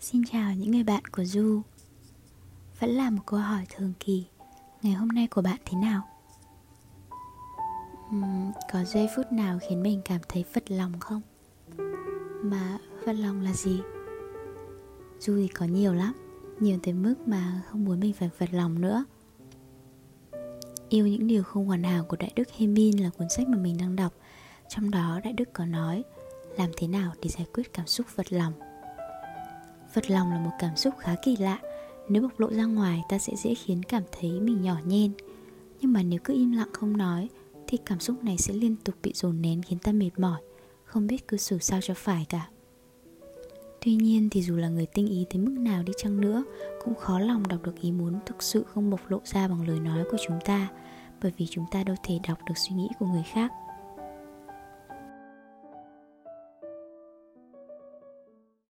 Xin chào những người bạn của Du Vẫn là một câu hỏi thường kỳ Ngày hôm nay của bạn thế nào? Uhm, có giây phút nào khiến mình cảm thấy phật lòng không? Mà phật lòng là gì? Du thì có nhiều lắm Nhiều tới mức mà không muốn mình phải phật lòng nữa Yêu những điều không hoàn hảo của Đại Đức Hemin là cuốn sách mà mình đang đọc Trong đó Đại Đức có nói Làm thế nào để giải quyết cảm xúc vật lòng Phật lòng là một cảm xúc khá kỳ lạ. Nếu bộc lộ ra ngoài, ta sẽ dễ khiến cảm thấy mình nhỏ nhen. Nhưng mà nếu cứ im lặng không nói, Thì cảm xúc này sẽ liên tục bị dồn nén khiến ta mệt mỏi, Không biết cư xử sao cho phải cả. Tuy nhiên thì dù là người tinh ý tới mức nào đi chăng nữa, Cũng khó lòng đọc được ý muốn thực sự không bộc lộ ra bằng lời nói của chúng ta, Bởi vì chúng ta đâu thể đọc được suy nghĩ của người khác.